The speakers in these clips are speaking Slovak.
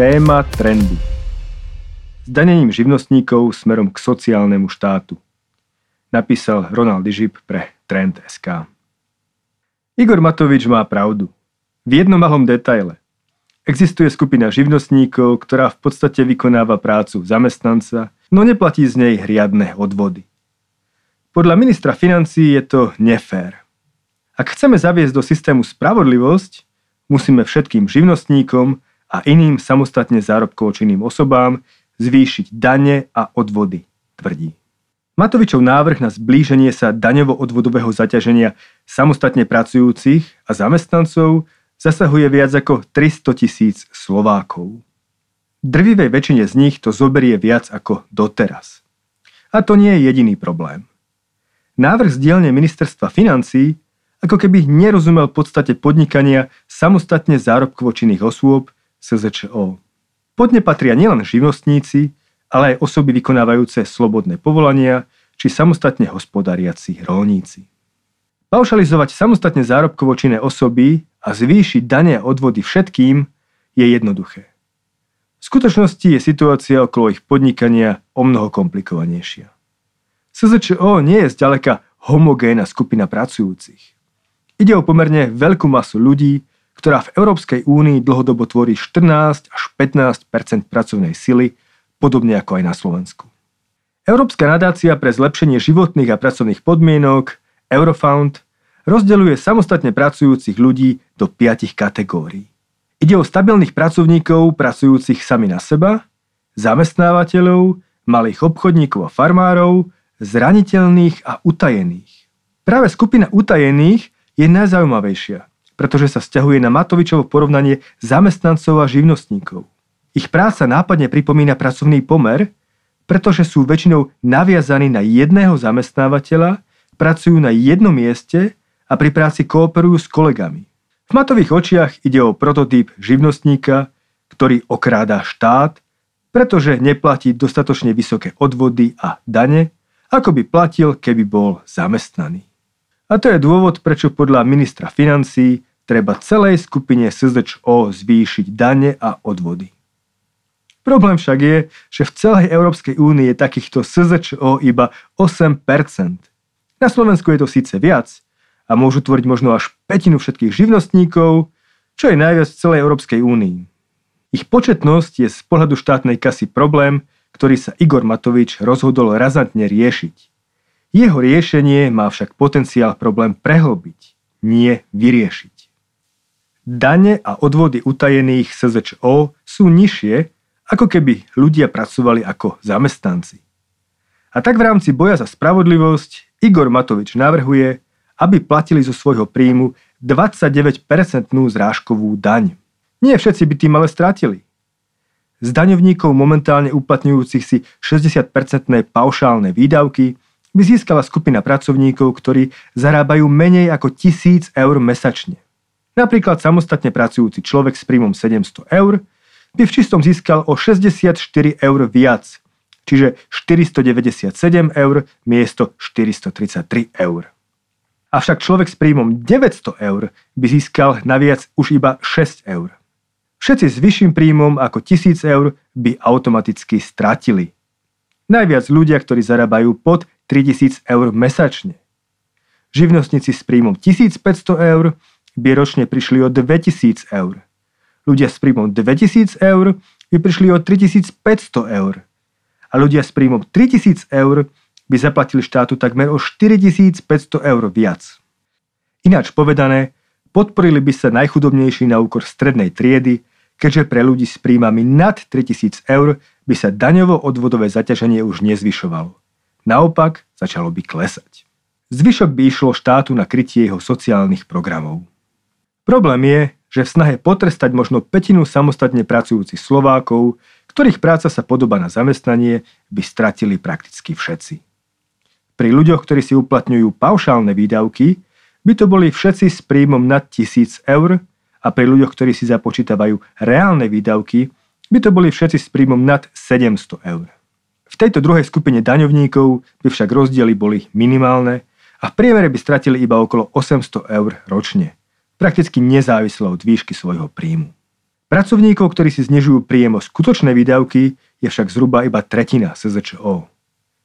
Téma trendy. Zdanením živnostníkov smerom k sociálnemu štátu. Napísal Ronald Žip pre Trend.sk. Igor Matovič má pravdu. V jednom malom detaile. Existuje skupina živnostníkov, ktorá v podstate vykonáva prácu zamestnanca, no neplatí z nej riadne odvody. Podľa ministra financí je to nefér. Ak chceme zaviesť do systému spravodlivosť, musíme všetkým živnostníkom a iným samostatne zárobkovo činným osobám zvýšiť dane a odvody, tvrdí. Matovičov návrh na zblíženie sa daňovo-odvodového zaťaženia samostatne pracujúcich a zamestnancov zasahuje viac ako 300 tisíc Slovákov. Drvivej väčšine z nich to zoberie viac ako doteraz. A to nie je jediný problém. Návrh z dielne ministerstva financí ako keby nerozumel podstate podnikania samostatne zárobkovo činných osôb SZČO. Pod ne patria nielen živnostníci, ale aj osoby vykonávajúce slobodné povolania či samostatne hospodariaci rolníci. Paušalizovať samostatne zárobkovo činné osoby a zvýšiť dane a odvody všetkým je jednoduché. V skutočnosti je situácia okolo ich podnikania o mnoho komplikovanejšia. SZČO nie je zďaleka homogénna skupina pracujúcich. Ide o pomerne veľkú masu ľudí, ktorá v Európskej únii dlhodobo tvorí 14 až 15% pracovnej sily, podobne ako aj na Slovensku. Európska nadácia pre zlepšenie životných a pracovných podmienok Eurofound rozdeľuje samostatne pracujúcich ľudí do piatich kategórií. Ide o stabilných pracovníkov pracujúcich sami na seba, zamestnávateľov, malých obchodníkov a farmárov, zraniteľných a utajených. Práve skupina utajených je najzaujímavejšia, pretože sa stiahuje na Matovičovo porovnanie zamestnancov a živnostníkov. Ich práca nápadne pripomína pracovný pomer, pretože sú väčšinou naviazaní na jedného zamestnávateľa, pracujú na jednom mieste a pri práci kooperujú s kolegami. V Matových očiach ide o prototyp živnostníka, ktorý okráda štát, pretože neplatí dostatočne vysoké odvody a dane, ako by platil, keby bol zamestnaný. A to je dôvod, prečo podľa ministra financí treba celej skupine SZČO zvýšiť dane a odvody. Problém však je, že v celej Európskej únii je takýchto SZČO iba 8%. Na Slovensku je to síce viac a môžu tvoriť možno až petinu všetkých živnostníkov, čo je najviac v celej Európskej únii. Ich početnosť je z pohľadu štátnej kasy problém, ktorý sa Igor Matovič rozhodol razantne riešiť. Jeho riešenie má však potenciál problém prehlbiť, nie vyriešiť. Dane a odvody utajených SZČO sú nižšie, ako keby ľudia pracovali ako zamestnanci. A tak v rámci boja za spravodlivosť Igor Matovič navrhuje, aby platili zo svojho príjmu 29-percentnú zrážkovú daň. Nie všetci by tým ale strátili. Z daňovníkov momentálne uplatňujúcich si 60-percentné paušálne výdavky by získala skupina pracovníkov, ktorí zarábajú menej ako 1000 eur mesačne. Napríklad samostatne pracujúci človek s príjmom 700 eur by v čistom získal o 64 eur viac, čiže 497 eur miesto 433 eur. Avšak človek s príjmom 900 eur by získal naviac už iba 6 eur. Všetci s vyšším príjmom ako 1000 eur by automaticky stratili. Najviac ľudia, ktorí zarábajú pod 3000 eur mesačne. Živnostníci s príjmom 1500 eur by ročne prišli o 2000 eur. Ľudia s príjmom 2000 eur by prišli o 3500 eur. A ľudia s príjmom 3000 eur by zaplatili štátu takmer o 4500 eur viac. Ináč povedané, podporili by sa najchudobnejší na úkor strednej triedy, keďže pre ľudí s príjmami nad 3000 eur by sa daňovo-odvodové zaťaženie už nezvyšovalo. Naopak, začalo by klesať. Zvyšok by išlo štátu na krytie jeho sociálnych programov. Problém je, že v snahe potrestať možno petinu samostatne pracujúcich Slovákov, ktorých práca sa podoba na zamestnanie, by stratili prakticky všetci. Pri ľuďoch, ktorí si uplatňujú paušálne výdavky, by to boli všetci s príjmom nad 1000 eur a pri ľuďoch, ktorí si započítavajú reálne výdavky, by to boli všetci s príjmom nad 700 eur. V tejto druhej skupine daňovníkov by však rozdiely boli minimálne a v priemere by stratili iba okolo 800 eur ročne prakticky nezávisle od výšky svojho príjmu. Pracovníkov, ktorí si znižujú príjem o skutočné výdavky, je však zhruba iba tretina SZČO.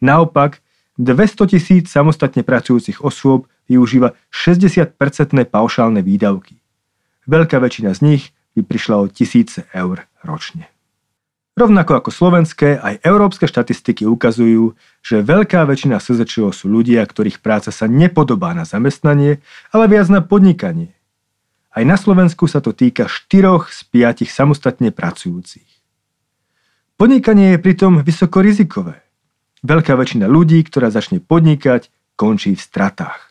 Naopak, 200 tisíc samostatne pracujúcich osôb využíva 60-percentné paušálne výdavky. Veľká väčšina z nich by prišla o tisíce eur ročne. Rovnako ako slovenské, aj európske štatistiky ukazujú, že veľká väčšina SZČO sú ľudia, ktorých práca sa nepodobá na zamestnanie, ale viac na podnikanie. Aj na Slovensku sa to týka 4 z 5 samostatne pracujúcich. Podnikanie je pritom vysoko rizikové. Veľká väčšina ľudí, ktorá začne podnikať, končí v stratách.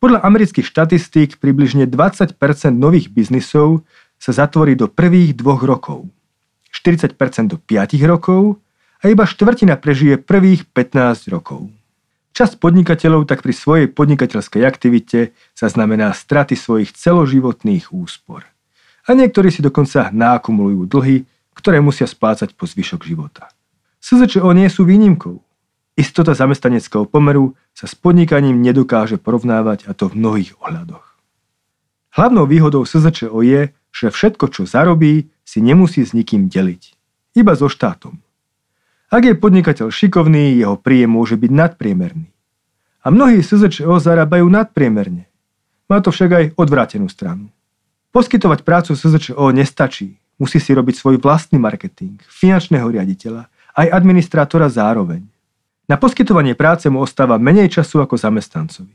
Podľa amerických štatistík približne 20% nových biznisov sa zatvorí do prvých dvoch rokov, 40% do 5 rokov a iba štvrtina prežije prvých 15 rokov. Časť podnikateľov tak pri svojej podnikateľskej aktivite zaznamená straty svojich celoživotných úspor. A niektorí si dokonca nákumulujú dlhy, ktoré musia splácať po zvyšok života. SZČO nie sú výnimkou. Istota zamestnaneckého pomeru sa s podnikaním nedokáže porovnávať a to v mnohých ohľadoch. Hlavnou výhodou SZČO je, že všetko, čo zarobí, si nemusí s nikým deliť. Iba so štátom. Ak je podnikateľ šikovný, jeho príjem môže byť nadpriemerný. A mnohí SZČO zarábajú nadpriemerne. Má to však aj odvrátenú stranu. Poskytovať prácu SZČO nestačí. Musí si robiť svoj vlastný marketing, finančného riaditeľa, aj administrátora zároveň. Na poskytovanie práce mu ostáva menej času ako zamestnancovi.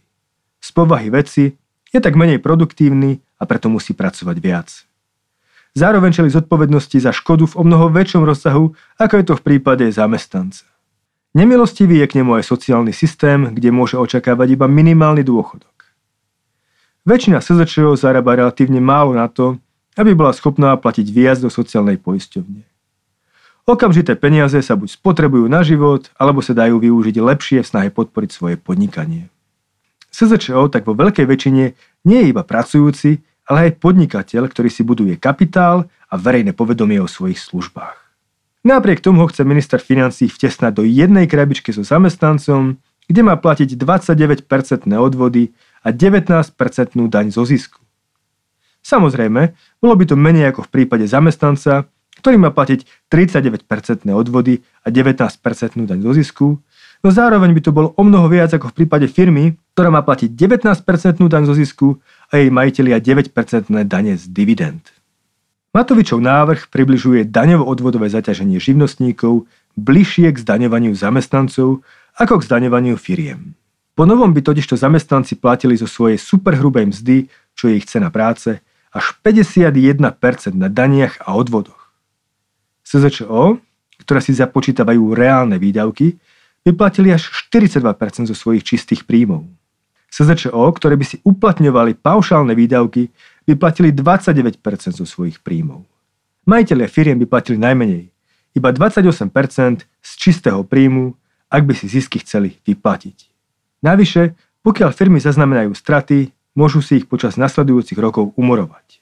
Z povahy veci je tak menej produktívny a preto musí pracovať viac zároveň čeli zodpovednosti za škodu v o mnoho väčšom rozsahu, ako je to v prípade zamestnanca. Nemilostivý je k nemu aj sociálny systém, kde môže očakávať iba minimálny dôchodok. Väčšina SZČO zarába relatívne málo na to, aby bola schopná platiť viac do sociálnej poisťovne. Okamžité peniaze sa buď spotrebujú na život, alebo sa dajú využiť lepšie v snahe podporiť svoje podnikanie. SZČO tak vo veľkej väčšine nie je iba pracujúci, ale aj podnikateľ, ktorý si buduje kapitál a verejné povedomie o svojich službách. Napriek tomu ho chce minister financí vtesnať do jednej krabičky so zamestnancom, kde má platiť 29% odvody a 19% daň zo zisku. Samozrejme, bolo by to menej ako v prípade zamestnanca, ktorý má platiť 39% odvody a 19% daň zo zisku, no zároveň by to bolo o mnoho viac ako v prípade firmy, ktorá má platiť 19% daň zo zisku a jej majiteľia 9% dane z dividend. Matovičov návrh približuje daňovo-odvodové zaťaženie živnostníkov bližšie k zdaňovaniu zamestnancov ako k zdaňovaniu firiem. Po novom by totižto zamestnanci platili zo svojej superhrubej mzdy, čo je ich cena práce, až 51% na daniach a odvodoch. SZČO, ktoré si započítavajú reálne výdavky, by platili až 42% zo svojich čistých príjmov. SZČO, ktoré by si uplatňovali paušálne výdavky, by platili 29% zo svojich príjmov. Majiteľia firiem by platili najmenej, iba 28% z čistého príjmu, ak by si zisky chceli vyplatiť. Navyše, pokiaľ firmy zaznamenajú straty, môžu si ich počas nasledujúcich rokov umorovať.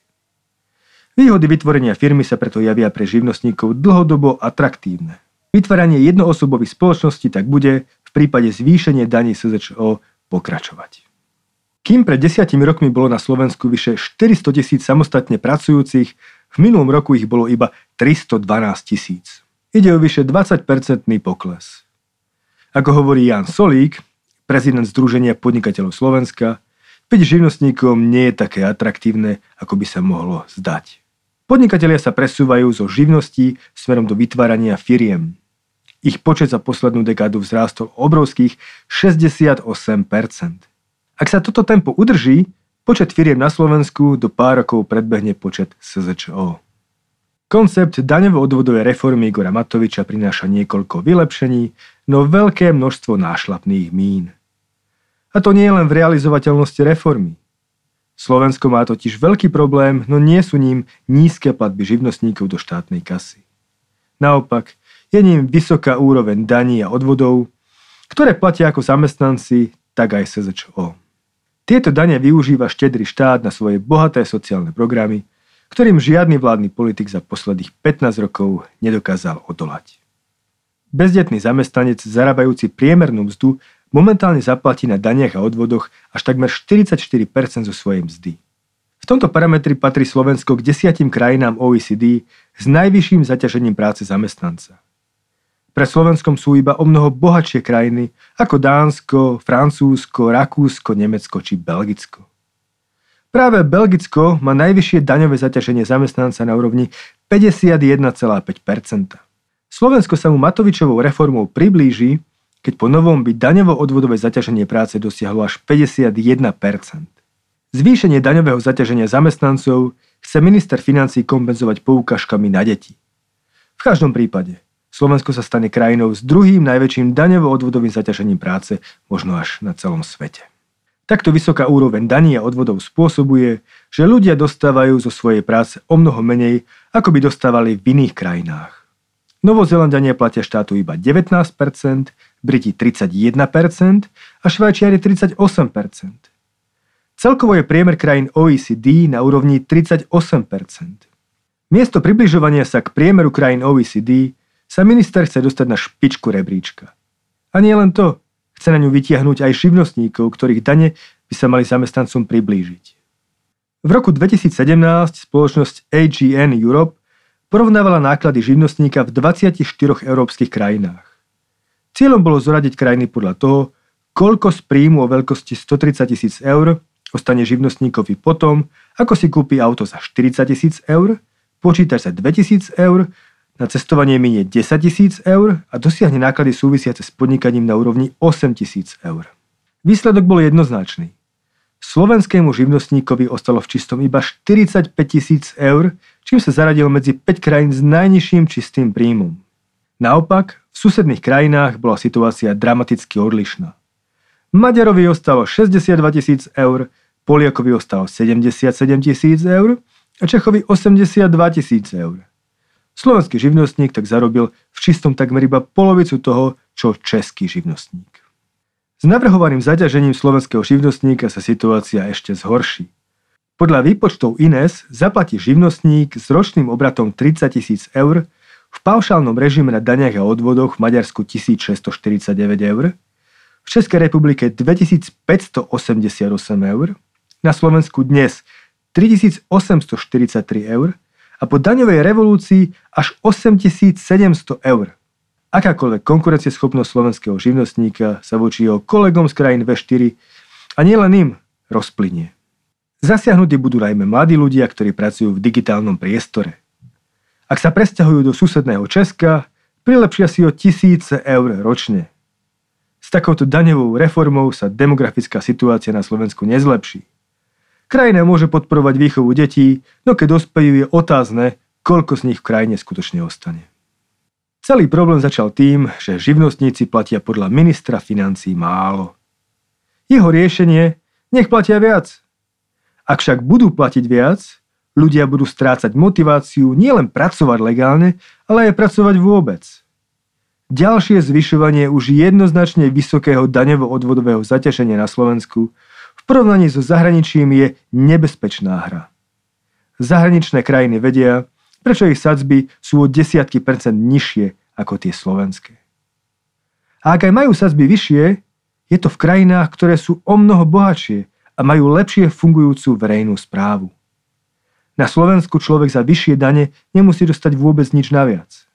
Výhody vytvorenia firmy sa preto javia pre živnostníkov dlhodobo atraktívne. Vytváranie jednoosobových spoločností tak bude v prípade zvýšenia daní SZČO pokračovať. Kým pred desiatimi rokmi bolo na Slovensku vyše 400 tisíc samostatne pracujúcich, v minulom roku ich bolo iba 312 tisíc. Ide o vyše 20-percentný pokles. Ako hovorí Jan Solík, prezident Združenia podnikateľov Slovenska, byť živnostníkom nie je také atraktívne, ako by sa mohlo zdať. Podnikatelia sa presúvajú zo živností smerom do vytvárania firiem. Ich počet za poslednú dekádu vzrástol obrovských 68%. Ak sa toto tempo udrží, počet firiem na Slovensku do pár rokov predbehne počet SZČO. Koncept daňovo-odvodovej reformy Igora Matoviča prináša niekoľko vylepšení, no veľké množstvo nášlapných mín. A to nie len v realizovateľnosti reformy. Slovensko má totiž veľký problém, no nie sú ním nízke platby živnostníkov do štátnej kasy. Naopak, je ním vysoká úroveň daní a odvodov, ktoré platia ako zamestnanci, tak aj SZČO. Tieto dane využíva štedrý štát na svoje bohaté sociálne programy, ktorým žiadny vládny politik za posledných 15 rokov nedokázal odolať. Bezdetný zamestnanec zarábajúci priemernú mzdu momentálne zaplatí na daniach a odvodoch až takmer 44% zo svojej mzdy. V tomto parametri patrí Slovensko k desiatim krajinám OECD s najvyšším zaťažením práce zamestnanca. Pre Slovenskom sú iba o mnoho bohatšie krajiny ako Dánsko, Francúzsko, Rakúsko, Nemecko či Belgicko. Práve Belgicko má najvyššie daňové zaťaženie zamestnanca na úrovni 51,5% Slovensko sa mu Matovičovou reformou priblíži, keď po novom by daňovo-odvodové zaťaženie práce dosiahlo až 51% Zvýšenie daňového zaťaženia zamestnancov chce minister financí kompenzovať poukažkami na deti. V každom prípade, Slovensko sa stane krajinou s druhým najväčším daňovo-odvodovým zaťažením práce, možno až na celom svete. Takto vysoká úroveň daní a odvodov spôsobuje, že ľudia dostávajú zo svojej práce o mnoho menej, ako by dostávali v iných krajinách. Novozelandania platia štátu iba 19%, Briti 31% a Švajčiari 38%. Celkovo je priemer krajín OECD na úrovni 38%. Miesto približovania sa k priemeru krajín OECD sa minister chce dostať na špičku rebríčka. A nie len to, chce na ňu vytiahnuť aj živnostníkov, ktorých dane by sa mali zamestnancom priblížiť. V roku 2017 spoločnosť AGN Europe porovnávala náklady živnostníka v 24 európskych krajinách. Cieľom bolo zoradiť krajiny podľa toho, koľko z príjmu o veľkosti 130 tisíc eur ostane živnostníkovi potom, ako si kúpi auto za 40 tisíc eur, počítač za 2000 eur na cestovanie minie 10 tisíc eur a dosiahne náklady súvisiace s podnikaním na úrovni 8 tisíc eur. Výsledok bol jednoznačný. Slovenskému živnostníkovi ostalo v čistom iba 45 tisíc eur, čím sa zaradil medzi 5 krajín s najnižším čistým príjmom. Naopak, v susedných krajinách bola situácia dramaticky odlišná. Maďarovi ostalo 62 tisíc eur, Poliakovi ostalo 77 tisíc eur a Čechovi 82 tisíc eur. Slovenský živnostník tak zarobil v čistom takmer iba polovicu toho, čo český živnostník. S navrhovaným zaťažením slovenského živnostníka sa situácia ešte zhorší. Podľa výpočtov INES zaplatí živnostník s ročným obratom 30 tisíc eur, v paušálnom režime na daniach a odvodoch v Maďarsku 1649 eur, v Českej republike 2588 eur, na Slovensku dnes 3843 eur a po daňovej revolúcii až 8700 eur. Akákoľvek konkurencieschopnosť slovenského živnostníka sa voči jeho kolegom z krajín V4 a nielen im rozplynie. Zasiahnutí budú najmä mladí ľudia, ktorí pracujú v digitálnom priestore. Ak sa presťahujú do susedného Česka, prilepšia si o tisíce eur ročne. S takouto daňovou reformou sa demografická situácia na Slovensku nezlepší. Krajina môže podporovať výchovu detí, no keď dospejú je otázne, koľko z nich v krajine skutočne ostane. Celý problém začal tým, že živnostníci platia podľa ministra financí málo. Jeho riešenie nech platia viac. Ak však budú platiť viac, ľudia budú strácať motiváciu nielen pracovať legálne, ale aj pracovať vôbec. Ďalšie zvyšovanie už jednoznačne vysokého daňovo-odvodového zaťaženia na Slovensku v porovnaní so zahraničím je nebezpečná hra. Zahraničné krajiny vedia, prečo ich sadzby sú o desiatky percent nižšie ako tie slovenské. A ak aj majú sadzby vyššie, je to v krajinách, ktoré sú o mnoho bohatšie a majú lepšie fungujúcu verejnú správu. Na Slovensku človek za vyššie dane nemusí dostať vôbec nič naviac.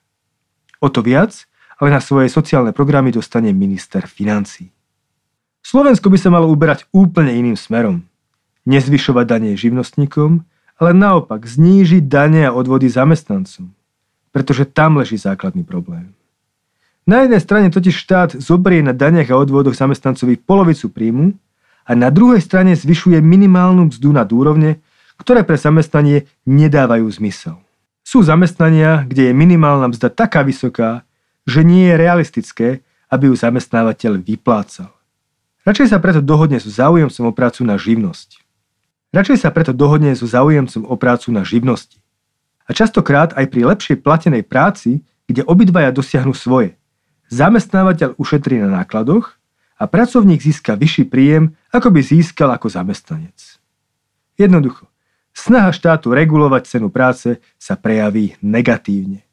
O to viac, ale na svoje sociálne programy dostane minister financí. Slovensko by sa malo uberať úplne iným smerom. Nezvyšovať dane živnostníkom, ale naopak znížiť dane a odvody zamestnancom. Pretože tam leží základný problém. Na jednej strane totiž štát zoberie na daniach a odvodoch zamestnancovi polovicu príjmu a na druhej strane zvyšuje minimálnu mzdu na úrovne, ktoré pre zamestnanie nedávajú zmysel. Sú zamestnania, kde je minimálna mzda taká vysoká, že nie je realistické, aby ju zamestnávateľ vyplácal. Radšej sa preto dohodne so záujemcom o prácu na živnosť. Radšej sa preto dohodne so záujemcom o prácu na živnosti. A častokrát aj pri lepšej platenej práci, kde obidvaja dosiahnu svoje. Zamestnávateľ ušetrí na nákladoch a pracovník získa vyšší príjem, ako by získal ako zamestnanec. Jednoducho, snaha štátu regulovať cenu práce sa prejaví negatívne.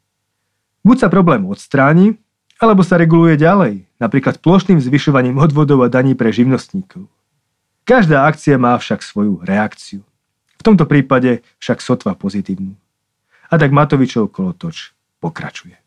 Buď sa problém odstráni, alebo sa reguluje ďalej, napríklad plošným zvyšovaním odvodov a daní pre živnostníkov. Každá akcia má však svoju reakciu. V tomto prípade však sotva pozitívnu. A tak Matovičov kolotoč pokračuje.